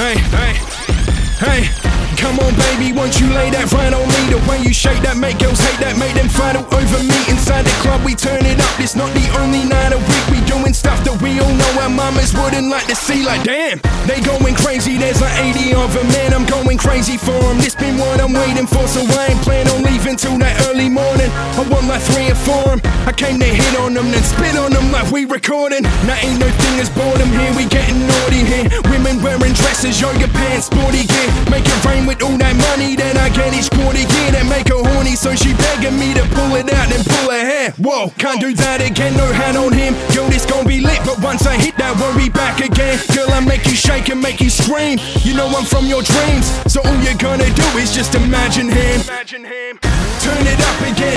Hey, hey, hey. Come on, baby, won't you lay that right on me? The way you shake that, make girls hate that, make them final over me. Inside the club, we turn it up. It's not the only night a week. We doing stuff that we all know our mamas wouldn't like to see. Like, damn, they going crazy. There's like 80 of them, man. I'm going crazy for them. This been what I'm waiting for, so I ain't plan on leaving till that early morning. I want like three or four 'em. I came to hit on them, then spit on them like we recording. Now ain't no thing as boredom here. We getting naughty here. Women yoga pants, sporty gear. Make it rain with all that money that I get each quarter year. That make her horny, so she begging me to pull it out and pull her hair. Whoa, can't do that again. No hand on him. Yo, this gon' be lit, but once I hit that, won't be back again. Girl, I make you shake and make you scream. You know I'm from your dreams, so all you're gonna do is just imagine him. Imagine him. Turn it up again,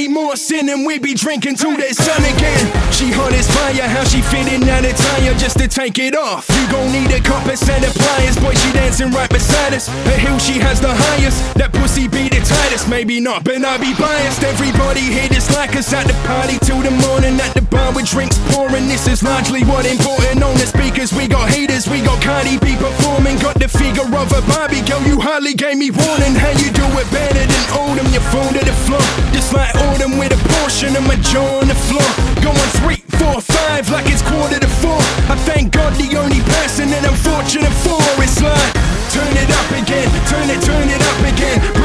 Plenty more sin and we be drinking till there's sun again. She hot as fire, how she fit in that attire just to take it off. You gon' need a couple set of pliers, boy, she dancing right beside us. Her heel, she has the highest. That pussy be the tightest, maybe not, but I be biased. Everybody here dislike us at the party till the morning at the bar with drinks pouring. This is largely what important on the speakers. We got haters, we got Cardi B performing. Got the figure of a Barbie girl, you hardly gave me warning. How you do it better than all them? You fall to the floor, Autumn with a portion of my jaw on the floor. Going three, four, five, like it's quarter to four. I thank God the only person that I'm fortunate for is like. Turn it up again, turn it, turn it up again.